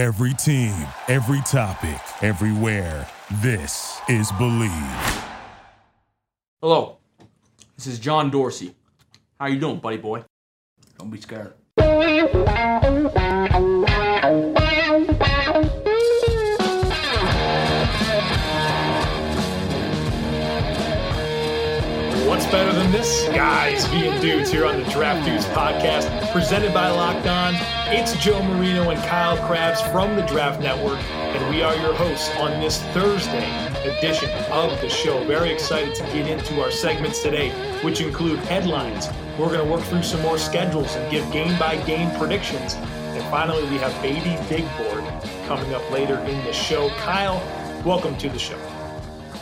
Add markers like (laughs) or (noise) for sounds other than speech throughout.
Every team, every topic, everywhere. This is Bleav. Hello, this is John Dorsey. How you doing, buddy boy? Don't be scared. This? Guys being dudes here on the Draft Dudes podcast, presented by Locked On. It's Joe Marino and Kyle Crabbs from the Draft Network, and we are your hosts on this Thursday edition of the show. Very excited to get into our segments today, which include headlines. We're going to work through some more schedules and give game by game predictions. And finally, we have Baby Big Board coming up later in the show. Kyle, welcome to the show.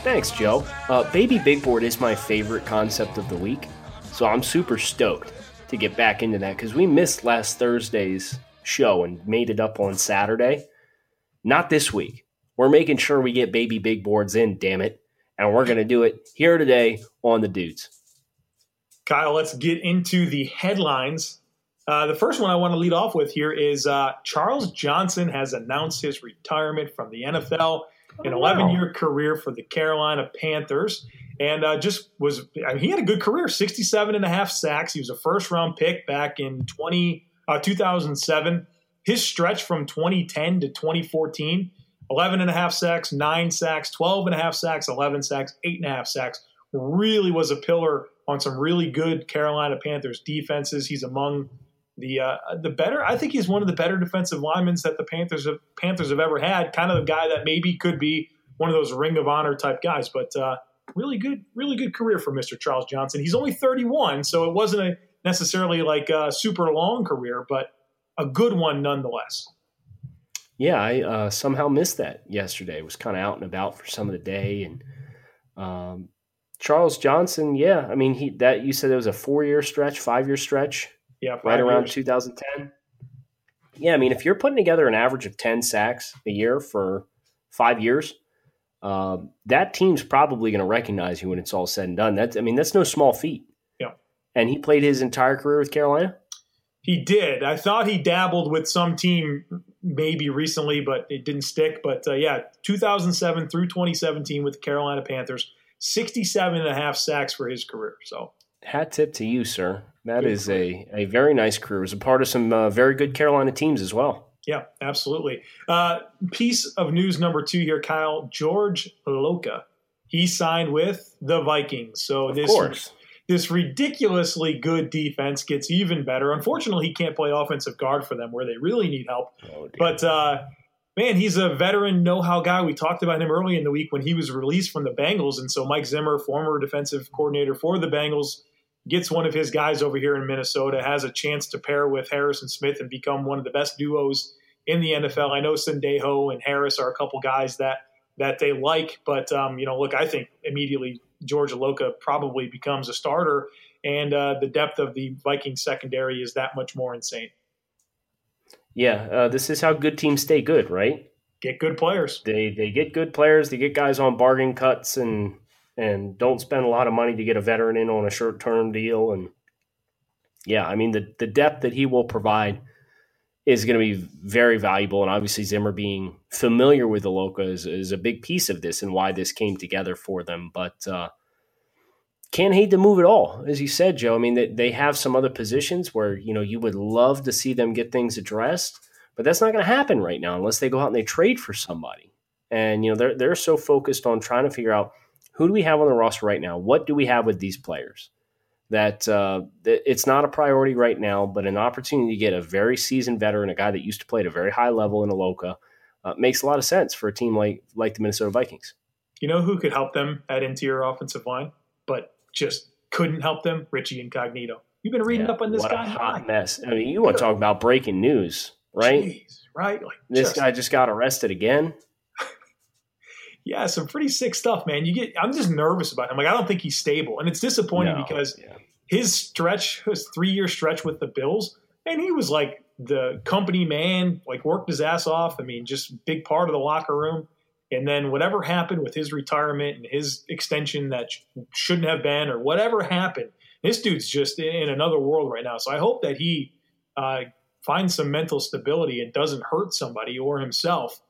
Thanks, Joe. Uh, Baby Big Board is my favorite concept of the week, so I'm super stoked to get back into that because we missed last Thursday's show and made it up on Saturday. Not this week. We're making sure we get Baby Big Boards in, damn it. And we're going to do it here today on the Dudes. Kyle, let's get into the headlines. Uh, the first one I want to lead off with here is uh, Charles Johnson has announced his retirement from the NFL an 11 year career for the Carolina Panthers. And uh, just was, I mean, he had a good career 67 and a half sacks. He was a first round pick back in 20, uh, 2007. His stretch from 2010 to 2014 11 and a half sacks, nine sacks, 12 and a half sacks, 11 sacks, eight and a half sacks. Really was a pillar on some really good Carolina Panthers defenses. He's among the uh, the better. I think he's one of the better defensive linemen that the Panthers have, Panthers have ever had. Kind of the guy that maybe could be one of those Ring of Honor type guys. But uh, really good, really good career for Mr. Charles Johnson. He's only 31, so it wasn't a necessarily like a super long career, but a good one nonetheless. Yeah, I uh, somehow missed that yesterday. Was kind of out and about for some of the day, and um, Charles Johnson. Yeah, I mean, he that you said it was a four year stretch, five year stretch. Yeah, right around years. 2010. Yeah, I mean, if you're putting together an average of 10 sacks a year for five years, uh, that team's probably going to recognize you when it's all said and done. That's, I mean, that's no small feat. Yeah. And he played his entire career with Carolina. He did. I thought he dabbled with some team maybe recently, but it didn't stick. But uh, yeah, 2007 through 2017 with the Carolina Panthers, 67 and a half sacks for his career. So hat tip to you, sir. That good is a, a very nice career. Was a part of some uh, very good Carolina teams as well. Yeah, absolutely. Uh, piece of news number two here, Kyle. George Iloka. He signed with the Vikings. So of this course. this ridiculously good defense gets even better. Unfortunately, he can't play offensive guard for them where they really need help. Oh, but uh, man, he's a veteran know-how guy. We talked about him early in the week when he was released from the Bengals, and so Mike Zimmer, former defensive coordinator for the Bengals, gets one of his guys over here in Minnesota, has a chance to pair with Harrison Smith and become one of the best duos in the NFL. I know Sendejo and Harris are a couple guys that that they like, but um, you know, look, I think immediately George Iloka probably becomes a starter, and uh, the depth of the Vikings secondary is that much more insane. Yeah, uh, this is how good teams stay good, right? Get good players. They they get good players. They get guys on bargain cuts and and don't spend a lot of money to get a veteran in on a short term deal. And yeah, I mean the the depth that he will provide is going to be very valuable. And obviously Zimmer being familiar with Iloka is, is a big piece of this and why this came together for them. But uh, can't hate the move at all, as you said, Joe. I mean, they, they have some other positions where you know you would love to see them get things addressed, but that's not going to happen right now unless they go out and they trade for somebody. And you know they're they're so focused on trying to figure out who do we have on the roster right now? What do we have with these players? That, uh, that it's not a priority right now, but an opportunity to get a very seasoned veteran, a guy that used to play at a very high level in Iloka, uh, makes a lot of sense for a team like like the Minnesota Vikings. You know who could help them at interior offensive line, but just couldn't help them? Richie Incognito. You've been reading yeah, up on this what guy. A hot mess. I mean, you want to talk about breaking news, right? Jeez, right? Like this just, guy just got arrested again yeah, some pretty sick stuff, man. You get, I'm just nervous about him. Like, I don't think he's stable, and it's disappointing no, because yeah. his stretch, his three year stretch with the Bills, and he was like the company man, like worked his ass off. I mean, just big part of the locker room. And then whatever happened with his retirement and his extension that shouldn't have been, or whatever happened, this dude's just in another world right now. So I hope that he uh, finds some mental stability and doesn't hurt somebody or himself.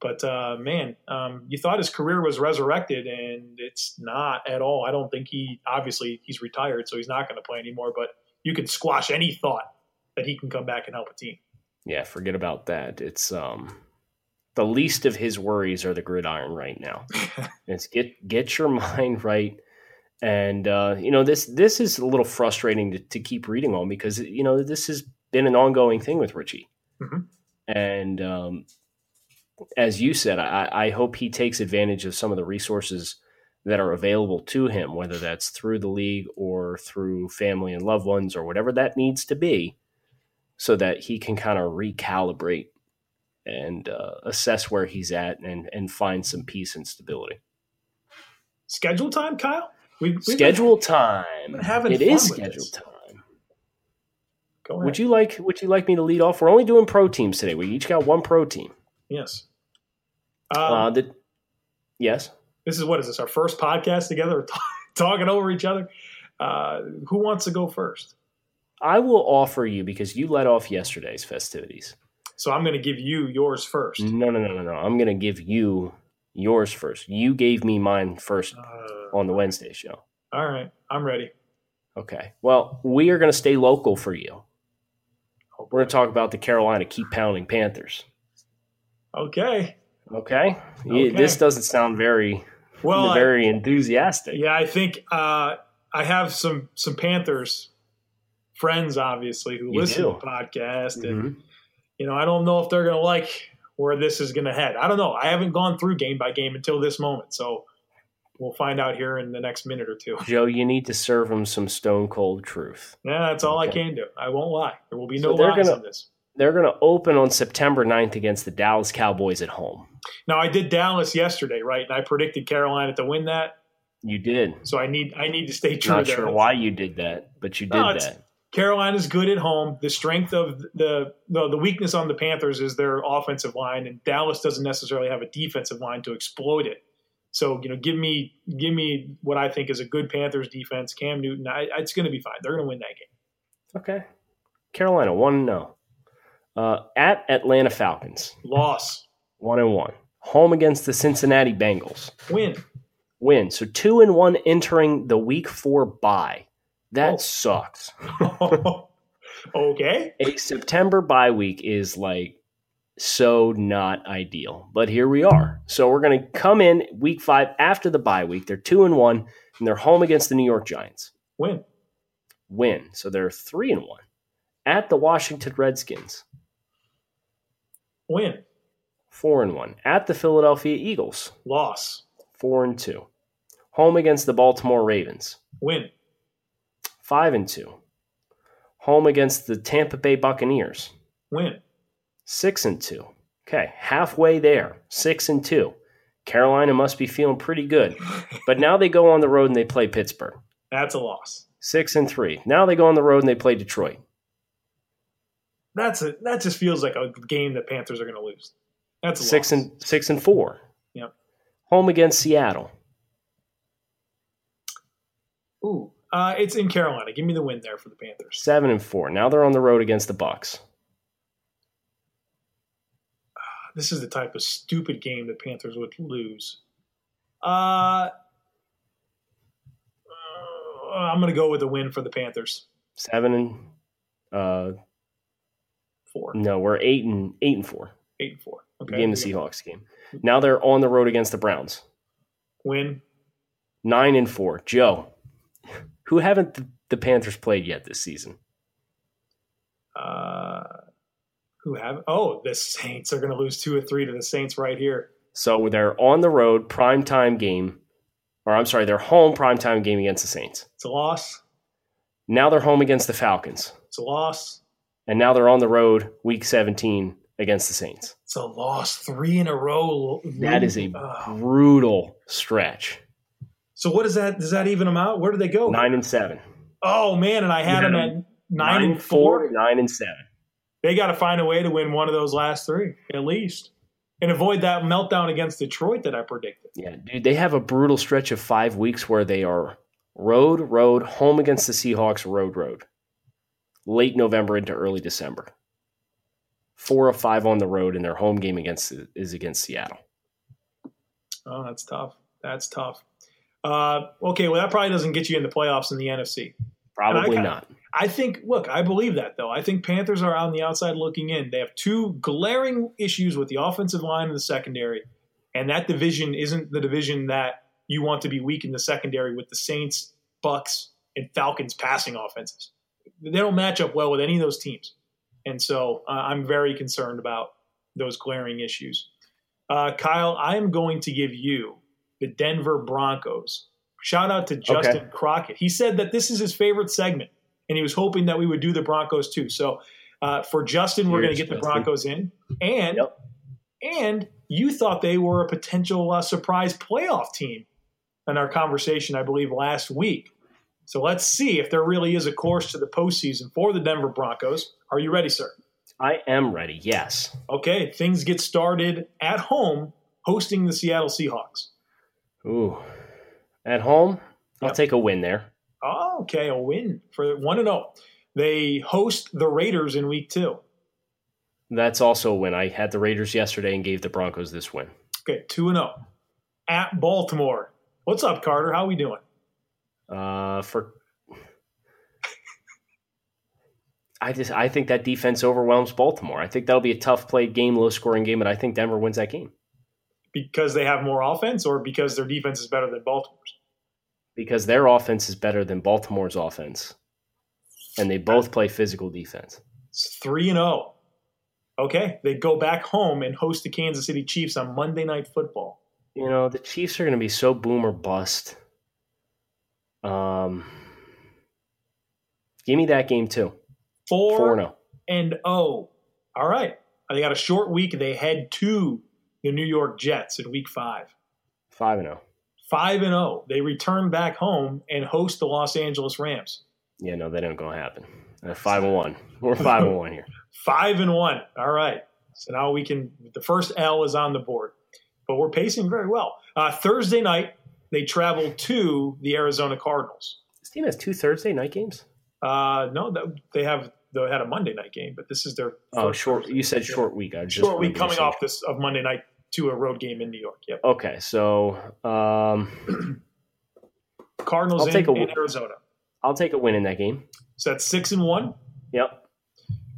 But uh, man, um, you thought his career was resurrected, and it's not at all. I don't think he obviously he's retired, so he's not going to play anymore. But you can squash any thought that he can come back and help a team. Yeah, forget about that. It's um the least of his worries are the gridiron right now. (laughs) it's get get your mind right. And uh, you know this this is a little frustrating to, to, keep reading on because you know this has been an ongoing thing with Richie, mm-hmm. and um, as you said, I, I hope he takes advantage of some of the resources that are available to him, whether that's through the league or through family and loved ones or whatever that needs to be, so that he can kind of recalibrate and uh, assess where he's at and and find some peace and stability. Schedule time, Kyle. We, schedule been, time. Having it is schedule time. Go ahead. Would you like Would you like me to lead off? We're only doing pro teams today. We each got one pro team. Yes. Um, uh, the, yes. This is what is this? Our first podcast together, (laughs) talking over each other. Uh, who wants to go first? I will offer you because you let off yesterday's festivities. So I'm going to give you yours first. No, no, no, no, no. I'm going to give you yours first. You gave me mine first uh, on the Wednesday show. All right, I'm ready. Okay. Well, we are going to stay local for you. We're going to talk about the Carolina Keep Pounding Panthers. Okay. Okay. okay. This doesn't sound very well, very I, enthusiastic. Yeah, I think uh, I have some some Panthers friends, obviously, who you listen do. to the podcast, mm-hmm. and you know, I don't know if they're going to like where this is going to head. I don't know. I haven't gone through game by game until this moment, so we'll find out here in the next minute or two. (laughs) Joe, you need to serve them some stone cold truth. Yeah, that's all okay. I can do. I won't lie. There will be no so lies gonna, in this. They're going to open on September 9th against the Dallas Cowboys at home. Now, I did Dallas yesterday, right? And I predicted Carolina to win that. You did. So I need I need to stay true. Not sure why you did that, but you did no, that. Carolina's good at home. The strength of the, the the weakness on the Panthers is their offensive line, and Dallas doesn't necessarily have a defensive line to exploit it. So you know, give me give me what I think is a good Panthers defense. Cam Newton, I, it's going to be fine. They're going to win that game. Okay, Carolina one no. Uh, at Atlanta Falcons, loss one and one. Home against the Cincinnati Bengals, win. Win. So two and one entering the Week Four bye. That oh. sucks. (laughs) okay. A September bye week is like so not ideal, but here we are. So we're going to come in week five after the bye week. They're two and one, and they're home against the New York Giants. Win. Win. So they're three and one at the Washington Redskins. Win. Four and one at the Philadelphia Eagles. Loss. Four and two. Home against the Baltimore Ravens. Win five and two. Home against the Tampa Bay Buccaneers. Win. Six and two. Okay, halfway there. Six and two. Carolina must be feeling pretty good. But now they go on the road and they play Pittsburgh. That's a loss. Six and three. Now they go on the road and they play Detroit. That's a that just feels like a game that Panthers are going to lose. That's six loss. and six and four. Yep. Home against Seattle. Ooh, uh, it's in Carolina. Give me the win there for the Panthers. Seven and four. Now they're on the road against the Bucks. Uh, this is the type of stupid game that Panthers would lose. Uh, uh I'm going to go with the win for the Panthers. Seven and uh, four. No, we're eight and eight and four. Eight and four. Okay. Game the Seahawks game. Now they're on the road against the Browns. Win. Nine and four. Joe. Who haven't the Panthers played yet this season? Uh, who have? Oh, the Saints are going to lose two or three to the Saints right here. So they're on the road primetime game, or I'm sorry, they're home primetime game against the Saints. It's a loss. Now they're home against the Falcons. It's a loss. And now they're on the road week 17 against the Saints. It's a loss, three in a row. That is a uh, brutal stretch. So what does that does that even them out? Where do they go? Nine and seven. Oh man, and I had them at nine, nine and four. four, nine and seven. They got to find a way to win one of those last three at least, and avoid that meltdown against Detroit that I predicted. Yeah, dude, they have a brutal stretch of five weeks where they are road, road, home against the Seahawks, road, road, late November into early December. Four of five on the road, and their home game against is against Seattle. Oh, that's tough. That's tough. Uh, okay, well, that probably doesn't get you in the playoffs in the NFC. Probably I, not. I think, look, I believe that, though. I think Panthers are on the outside looking in. They have two glaring issues with the offensive line and the secondary, and that division isn't the division that you want to be weak in the secondary with the Saints, Bucks, and Falcons passing offenses. They don't match up well with any of those teams. And so uh, I'm very concerned about those glaring issues. Uh, Kyle, I am going to give you the Denver Broncos. Shout out to Justin okay. Crockett. He said that this is his favorite segment, and he was hoping that we would do the Broncos too. So uh, for Justin, we're going to get the Broncos in, and yep. and you thought they were a potential uh, surprise playoff team in our conversation, I believe, last week. So let's see if there really is a course to the postseason for the Denver Broncos. Are you ready, sir? I am ready, yes. Okay, things get started at home hosting the Seattle Seahawks. Ooh. At home, I'll yep. take a win there. Oh, okay, a win for 1 0. They host the Raiders in week two. That's also a win. I had the Raiders yesterday and gave the Broncos this win. Okay, 2 0. At Baltimore. What's up, Carter? How are we doing? Uh, for I just I think that defense overwhelms Baltimore. I think that'll be a tough played game, low scoring game, and I think Denver wins that game. Because they have more offense or because their defense is better than Baltimore's? Because their offense is better than Baltimore's offense. And they both play physical defense. It's 3 and 0. Okay, they go back home and host the Kansas City Chiefs on Monday Night Football. You know, the Chiefs are going to be so boom or bust. Um, give me that game too. Four, Four no. and oh. All right. They got a short week. They head to the New York Jets in week five. Five and. Oh. Five and zero. They return back home and host the Los Angeles Rams. Yeah, no, that ain't gonna happen. Uh, five and one. (laughs) We're five and one here. Five and one. All right. So now we can. The first L is on the board, but we're pacing very well. Uh, Thursday night, they travel to the Arizona Cardinals. This team has two Thursday night games. Uh, no, they have they had a Monday night game, but this is their oh short. You said short week. I just short week coming off this of Monday night to a road game in New York. Yep. Okay, so um, (clears throat) Cardinals I'll in, take a, in Arizona. I'll take a win in that game. So that's six and one. Yep.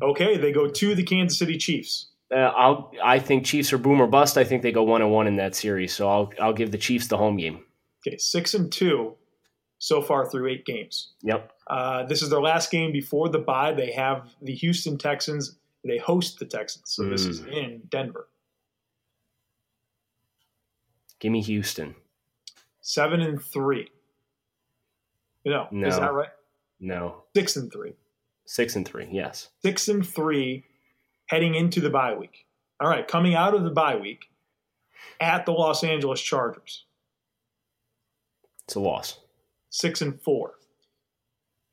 Okay, they go to the Kansas City Chiefs. Uh, I'll. I think Chiefs are boom or bust. I think they go one and one in that series. So I'll. I'll give the Chiefs the home game. Okay, six and two so far through eight games. Yep. Uh, this is their last game before the bye. They have the Houston Texans. They host the Texans. So mm. this is mm. in Denver. Give me Houston. Seven and three. No, no, is that right? No. Six and three. Six and three, yes. Six and three heading into the bye week. All right, coming out of the bye week at the Los Angeles Chargers. It's a loss. Six and four.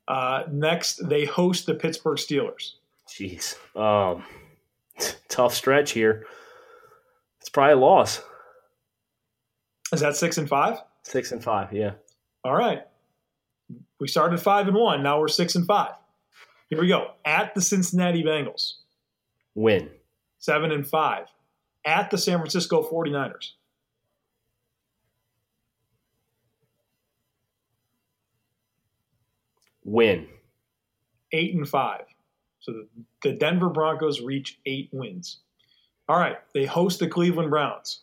Uh, next, they host the Pittsburgh Steelers. Jeez, um, (laughs) tough stretch here. It's probably a loss. Is that six and five? Six and five, yeah. All right. We started five and one. Now we're six and five. Here we go. At the Cincinnati Bengals. Win. Seven and five. At the San Francisco 49ers. Win. Eight and five. So the, Denver Broncos reach eight wins. All right. They host the Cleveland Browns.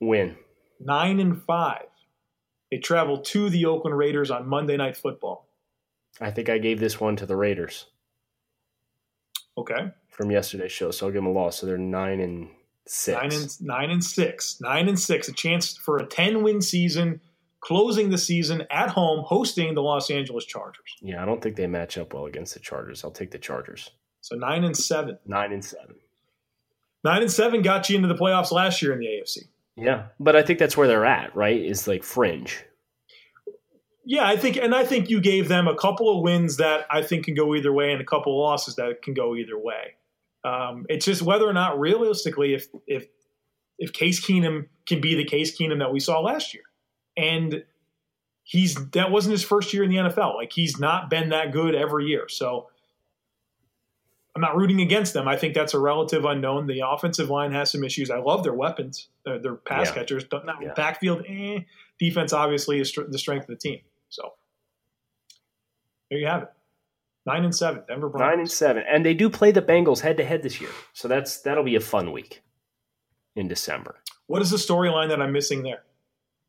Win. Nine and five. They travel to the Oakland Raiders on Monday Night Football. I think I gave this one to the Raiders. Okay. From yesterday's show, so I'll give them a loss. So they're nine and six. Nine and nine and six. Nine and six. A chance for a ten win season closing the season at home, hosting the Los Angeles Chargers. Yeah, I don't think they match up well against the Chargers. I'll take the Chargers. So nine and seven. Nine and seven. Nine and seven got you into the playoffs last year in the AFC. Yeah, but I think that's where they're at, right? Is like fringe. Yeah, I think, and I think you gave them a couple of wins that I think can go either way, and a couple of losses that can go either way. Um, it's just whether or not realistically, if if if Case Keenum can be the Case Keenum that we saw last year and he's that wasn't his first year in the NFL. Like he's not been that good every year. So I'm not rooting against them. I think that's a relative unknown. The offensive line has some issues. I love their weapons, their, their pass Yeah. catchers. Don't, Yeah. backfield. Eh. Defense obviously is the strength of the team. So there you have it. Nine and seven, Denver Broncos. Nine and seven, and they do play the Bengals head to head this year, so that's that'll be a fun week in December. What is the storyline that I'm missing there?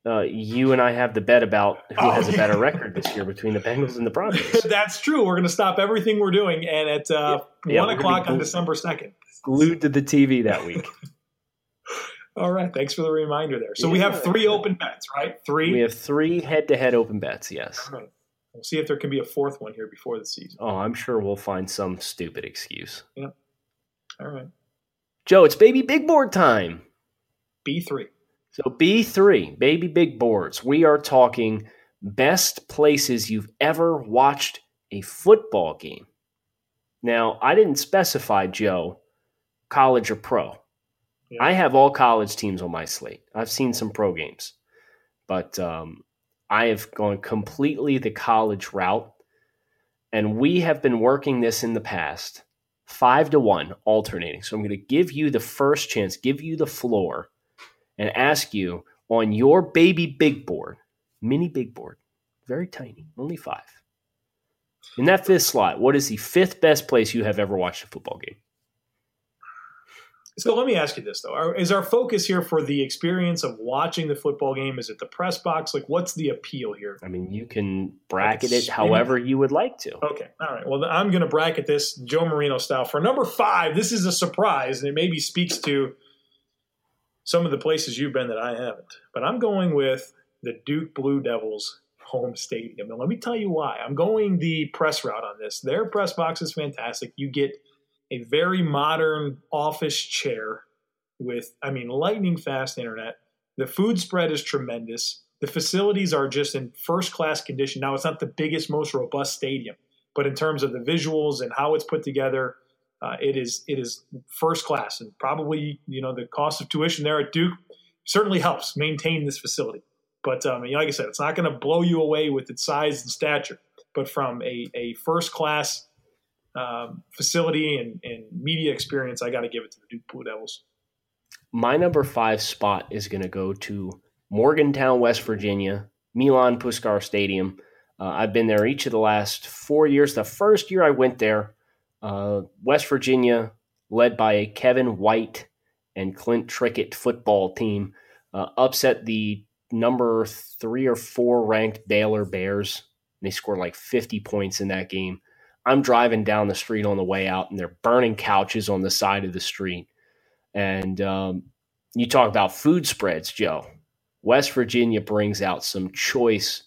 Uh, you and I have the bet about who Oh, has a yeah. better record this year between the Bengals and the Broncos. (laughs) That's true. We're going to stop everything we're doing, and at uh, Yeah, one we're o'clock on December second. Glued to the TV that week. (laughs) All right. Thanks for the reminder there. So we have three open bets, right? Three. We have three head to head open bets. Yes. All right. We'll see if there can be a fourth one here before the season. Oh, I'm sure we'll find some stupid excuse. All right. Joe, it's baby big board time. B three. So B3, baby big boards. We are talking best places you've ever watched a football game. Now, I didn't specify Joe, college or pro. Yeah. I have all college teams on my slate. I've seen some pro games, but um, I have gone completely the college route. And we have been working this in the past five to one alternating. So I'm going to give you the first chance, give you the floor and ask you on your baby big board, mini big board, very tiny, only five. In that fifth slot, what is the fifth best place you have ever watched a football game? So let me ask you this though: Is our focus here for the experience of watching the football game? Is it the press box? Like, what's the appeal here? I mean, you can bracket it Spin it. however you would like to. Okay, all right. Well, I'm going to bracket this Joe Marino style for number five. This is a surprise, and it maybe speaks to some of the places you've been that I haven't. But I'm going with the Duke Blue Devils home stadium, and let me tell you why. I'm going the press route on this. Their press box is fantastic. You get a very modern office chair with, I mean, lightning fast internet. The food spread is tremendous. The facilities are just in first class condition. Now, it's not the biggest, most robust stadium, but in terms of the visuals and how it's put together, uh, it is it is first class. And probably, you know, the cost of tuition there at Duke certainly helps maintain this facility. But um, like I said, it's not going to blow you away with its size and stature. But from a, a first class um, facility and, and media experience, I got to give it to the Duke Blue Devils. My number five spot is going to go to Morgantown, West Virginia, Milan Puskar Stadium. Uh, I've been there each of the last four years. The first year I went there, uh, West Virginia, led by a Kevin White and Clint Trickett football team, uh, upset the number three or four ranked Baylor Bears. They scored like 50 points in that game. I'm driving down the street on the way out, and they're burning couches on the side of the street. And um, you talk about food spreads, Joe. West Virginia brings out some choice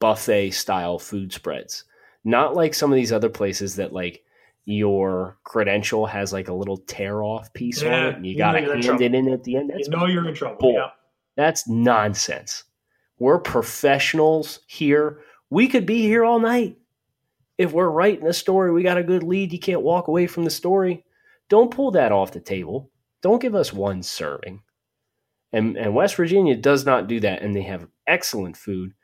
buffet style food spreads. Not like some of these other places that like your credential has like a little tear off piece on it and you you got to know you're in hand trouble. it in at the end. That's you know you're in trouble. bull. Yeah. that's nonsense. We're professionals here. We could be here all night. If we're writing a story, we got a good lead. You can't walk away from the story. Don't pull that off the table. Don't give us one serving. And, and West Virginia does not do that, and they have excellent food.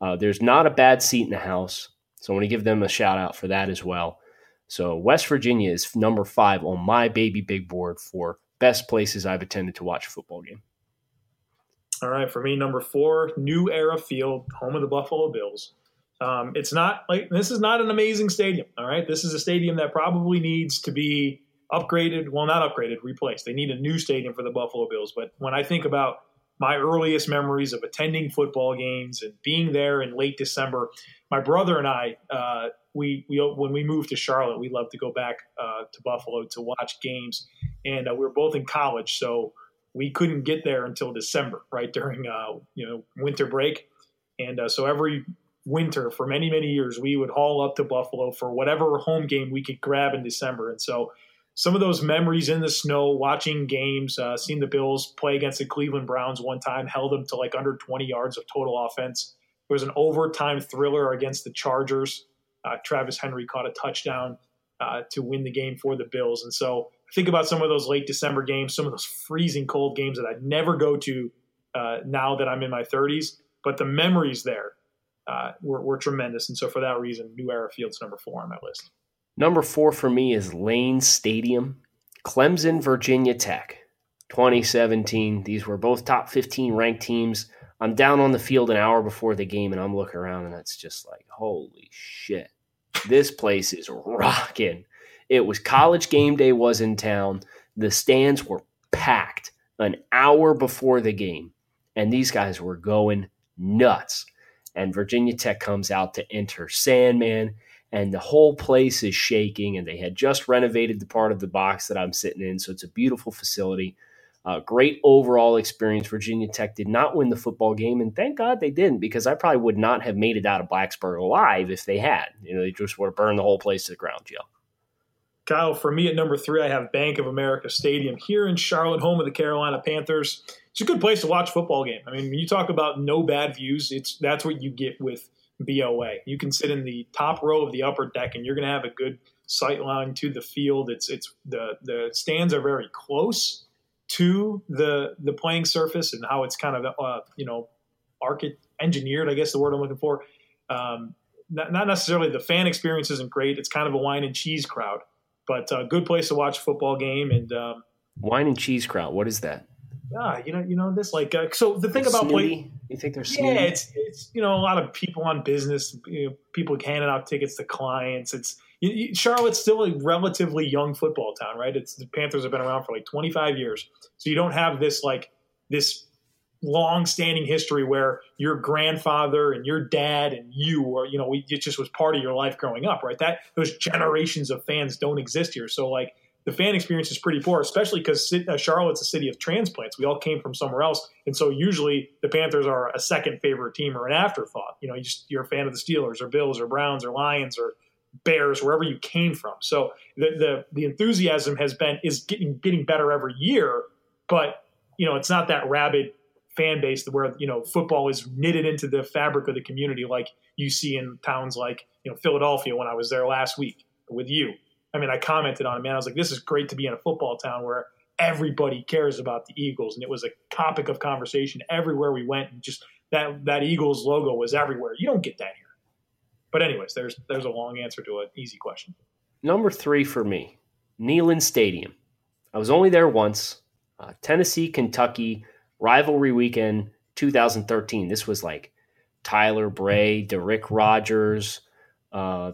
Uh, there's not a bad seat in the house, so I want to give them a shout out for that as well. So West Virginia is number five on my baby big board for best places I've attended to watch a football game. All right, for me, number four, New Era Field, home of the Buffalo Bills. Um, it's not like this is not an amazing stadium. All right, this is a stadium that probably needs to be upgraded. Well, not upgraded, replaced. They need a new stadium for the Buffalo Bills. But when I think about my earliest memories of attending football games and being there in late December, my brother and I, uh, we, we when we moved to Charlotte, we loved to go back uh, to Buffalo to watch games, and uh, we were both in college, so we couldn't get there until December, right during uh, you know winter break, and uh, so every winter for many many years we would haul up to Buffalo for whatever home game we could grab in December, and so some of those memories in the snow, watching games, uh, seeing the Bills play against the Cleveland Browns one time, held them to like under 20 yards of total offense. There was an overtime thriller against the Chargers. Uh, Travis Henry caught a touchdown uh, to win the game for the Bills, and so think about some of those late December games, some of those freezing cold games that I'd never go to uh, now that I'm in my 30s. But the memories there uh, were, were tremendous, and so for that reason, New Era Field's number four on my list. Number four for me is Lane Stadium, Clemson, Virginia Tech, 2017. These were both top 15 ranked teams. I'm down on the field an hour before the game and I'm looking around and it's just like, holy shit. This place is rocking. It was college game day was in town. The stands were packed an hour before the game and these guys were going nuts. And Virginia Tech comes out to enter Sandman and the whole place is shaking and they had just renovated the part of the box that I'm sitting in so it's a beautiful facility uh, great overall experience. Virginia Tech did not win the football game, and thank God they didn't because I probably would not have made it out of Blacksburg alive if they had. You know, they just would have burned the whole place to the ground, Joe. Kyle, for me at number three, I have Bank of America Stadium here in Charlotte, home of the Carolina Panthers. It's a good place to watch football game. I mean, when you talk about no bad views, it's that's what you get with BOA. You can sit in the top row of the upper deck, and you're going to have a good sight line to the field. It's it's the the stands are very close to the the playing surface and how it's kind of uh, you know archi- engineered. I guess the word I'm looking for. Um, not, not, necessarily the fan experience isn't great. It's kind of a wine and cheese crowd, but a good place to watch a football game. And um, wine and cheese crowd. What is that? Yeah, you know, you know this like uh, so. The thing about play, you think there's yeah, it's it's you know a lot of people on business, you know, people handing out tickets to clients. It's you, you, Charlotte's still a relatively young football town, right? It's the Panthers have been around for like 25 years, so you don't have this like this long-standing history where your grandfather and your dad and you or you know it just was part of your life growing up right that those generations of fans don't exist here so like the fan experience is pretty poor, especially because uh, Charlotte's a city of transplants. We all came from somewhere else, and so usually the Panthers are a second favorite team or an afterthought. You know, you just you're a fan of the Steelers or Bills or Browns or Lions or Bears, wherever you came from. So the the, the enthusiasm has been is getting getting better every year, but you know it's not that rabid fan base where you know football is knitted into the fabric of the community like you see in towns like you know Philadelphia when I was there last week with you I mean, I commented on it, man. I was like, this is great to be in a football town where everybody cares about the Eagles. And it was a topic of conversation everywhere we went. And just that, that Eagles logo was everywhere. You don't get that here. But anyways, there's, there's a long answer to an easy question. Number three for me, Neyland Stadium. I was only there once. Uh, Tennessee, Kentucky, rivalry weekend 2013. This was like Tyler Bray, Da'Rick Rogers, uh,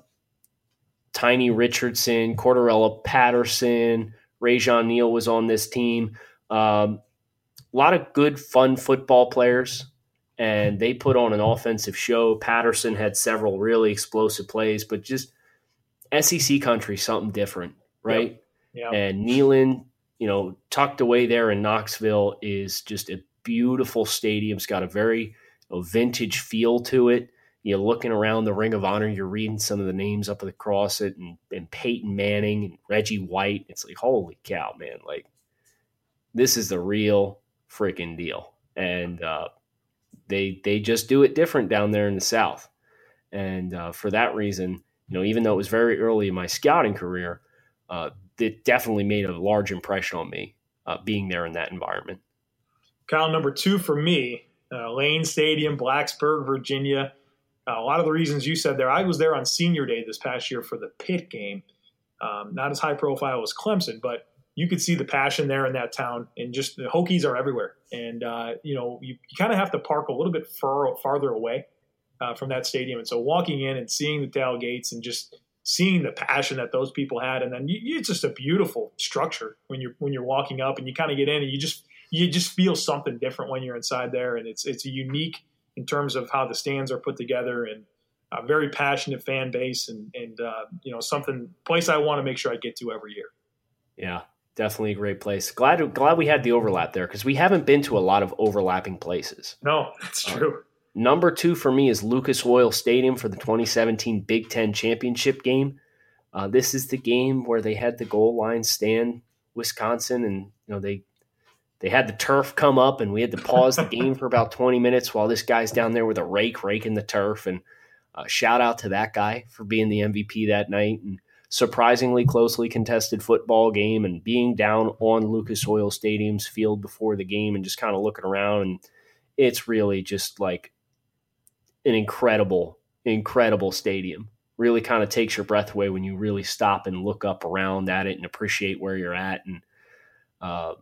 Tiny Richardson, Cordarrelle Patterson, Rajion Neal was on this team. Um, a lot of good, fun football players, and they put on an offensive show. Patterson had several really explosive plays, but just SEC country, something different, right? Yep. Yep. And Neyland, you know, tucked away there in Knoxville is just a beautiful stadium. It's got a very know, vintage feel to it you're looking around the Ring of Honor, you're reading some of the names up across it, and, and Peyton Manning and Reggie White. It's like, holy cow, man! Like, this is the real freaking deal, and uh, they they just do it different down there in the South, and uh, for that reason, you know, even though it was very early in my scouting career, uh, it definitely made a large impression on me uh, being there in that environment. Kyle, number two for me, uh, Lane Stadium, Blacksburg, Virginia uh, a lot of the reasons you said there. I was there on senior day this past year for the Pitt game. Um, not as high profile as Clemson, but you could see the passion there in that town, and just the Hokies are everywhere. And uh, you know, you, you kind of have to park a little bit far, farther away uh, from that stadium. And so, walking in and seeing the tailgates and just seeing the passion that those people had, and then you, it's just a beautiful structure when you're when you're walking up, and you kind of get in, and you just you just feel something different when you're inside there, and it's it's unique in terms of how the stands are put together and a very passionate fan base and, and uh, you know something place I want to make sure I get to every year. Yeah, definitely a great place. Glad glad we had the overlap there because we haven't been to a lot of overlapping places. No, that's uh, true. Number two for me is Lucas Oil Stadium for the 2017 Big Ten championship game. Uh, this is the game where they had the goal line stand Wisconsin, and you know they they had the turf come up and we had to pause the game for about 20 minutes while this guy's down there with a rake raking the turf and uh, shout out to that guy for being the mvp that night and surprisingly closely contested football game and being down on lucas oil stadium's field before the game and just kind of looking around and it's really just like an incredible incredible stadium really kind of takes your breath away when you really stop and look up around at it and appreciate where you're at. And uh,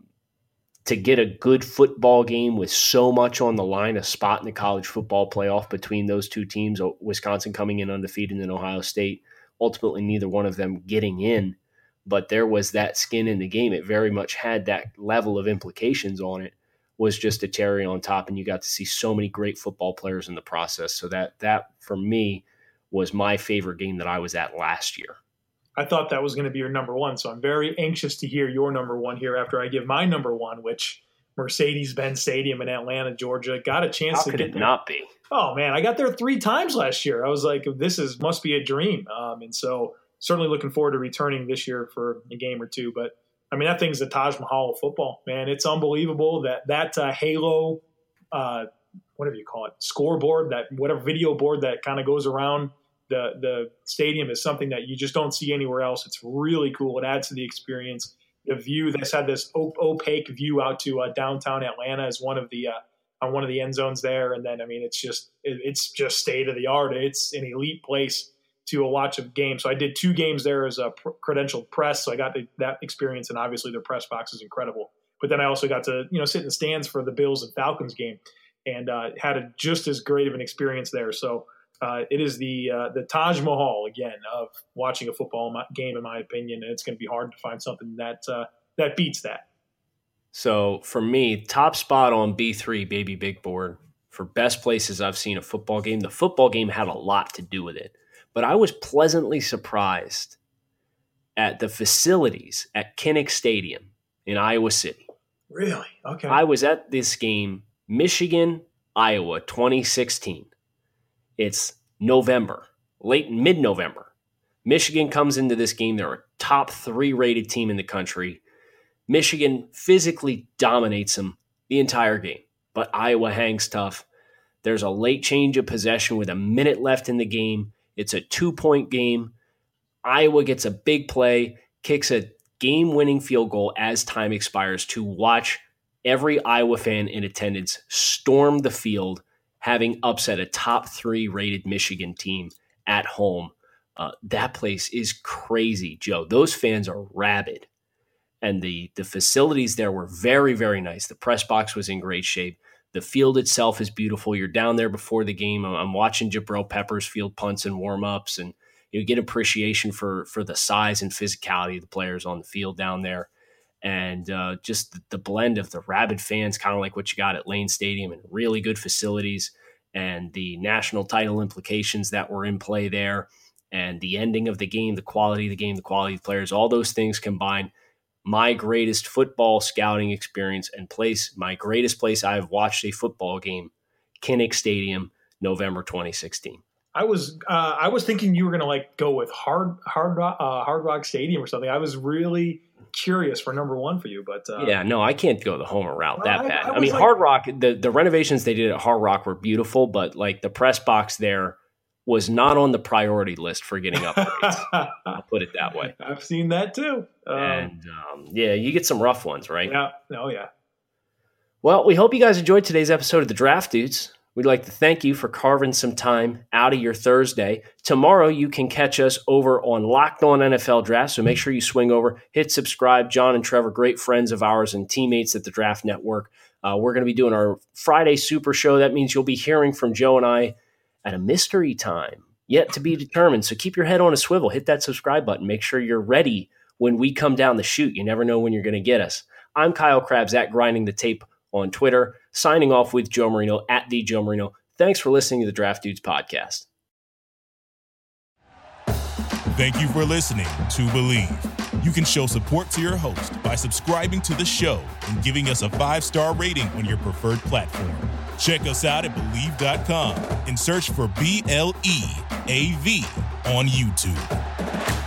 to get a good football game with so much on the line, a spot in the college football playoff between those two teams, Wisconsin coming in undefeated and Ohio State, ultimately neither one of them getting in. But there was that skin in the game. It very much had that level of implications on it. Was just a cherry on top, and you got to see so many great football players in the process. So that that for me was my favorite game that I was at last year. I thought that was going to be your number one. So I'm very anxious to hear your number one here after I give my number one, which Mercedes Benz Stadium in Atlanta, Georgia. Got a chance How to could get it there. not be? Oh man, I got there three times last year. I was like, this is must be a dream. Um, and so certainly looking forward to returning this year for a game or two. But I mean, that thing's the Taj Mahal of football, man. It's unbelievable that that uh, Halo, uh, whatever you call it, scoreboard, that whatever video board that kind of goes around the the stadium is something that you just don't see anywhere else. It's really cool. It adds to the experience. The view that's had this opaque view out to uh, downtown Atlanta is one of the uh, on one of the end zones there. And then I mean, it's just it, it's just state of the art. It's an elite place to watch a game. So I did two games there as a pr- credentialed press, so I got the, that experience. And obviously, their press box is incredible. But then I also got to you know sit in the stands for the Bills and Falcons game, and uh, had a, just as great of an experience there. So uh, it is the uh, the Taj Mahal again of watching a football game, in my opinion, and it's going to be hard to find something that uh, that beats that. So for me, top spot on B three baby big board for best places I've seen a football game. The football game had a lot to do with it, but I was pleasantly surprised at the facilities at Kinnick Stadium in Iowa City. Really? Okay. I was at this game, Michigan, Iowa, 2016. It's November, late mid November. Michigan comes into this game. They're a top three rated team in the country. Michigan physically dominates them the entire game, but Iowa hangs tough. There's a late change of possession with a minute left in the game. It's a two point game. Iowa gets a big play, kicks a game winning field goal as time expires to watch every Iowa fan in attendance storm the field having upset a top three rated Michigan team at home. Uh, that place is crazy, Joe. Those fans are rabid. And the, the facilities there were very, very nice. The press box was in great shape. The field itself is beautiful. You're down there before the game. I'm watching Jabril Peppers field punts and warm ups, and you get appreciation for for the size and physicality of the players on the field down there and uh, just the blend of the rabid fans, kind of like what you got at Lane Stadium, and really good facilities, and the national title implications that were in play there, and the ending of the game, the quality of the game, the quality of players, all those things combined. My greatest football scouting experience and place, my greatest place I have watched a football game, Kinnick Stadium, November 2016. I was uh, I was thinking you were going to like go with hard hard rock, uh, hard rock stadium or something. I was really curious for number one for you, but uh, yeah, no, I can't go the Homer route Well, that I- bad. I I, mean, like- Hard Rock, the the renovations they did at Hard Rock were beautiful, but like the press box there was not on the priority list for getting upgrades. (laughs) I'll put it that way. I've seen that too. Um, and um, yeah, you get some rough ones, right? yeah, oh yeah. Well, we hope you guys enjoyed today's episode of the Draft Dudes. We'd like to thank you for carving some time out of your Thursday. Tomorrow, you can catch us over on Locked On NFL Draft. So make sure you swing over, hit subscribe. John and Trevor, great friends of ours and teammates at the Draft Network. Uh, we're going to be doing our Friday Super Show. That means you'll be hearing from Joe and I at a mystery time yet to be determined. So keep your head on a swivel. Hit that subscribe button. Make sure you're ready when we come down the chute. You never know when you're going to get us. I'm Kyle Crabbs at Grinding the Tape on Twitter, signing off with Joe Marino at the Joe Marino. Thanks for listening to the Draft Dudes podcast. Thank you for listening to Bleav. You can show support to your host by subscribing to the show and giving us a five star rating on your preferred platform. Check us out at Bleav.com and search for B L E A V on YouTube.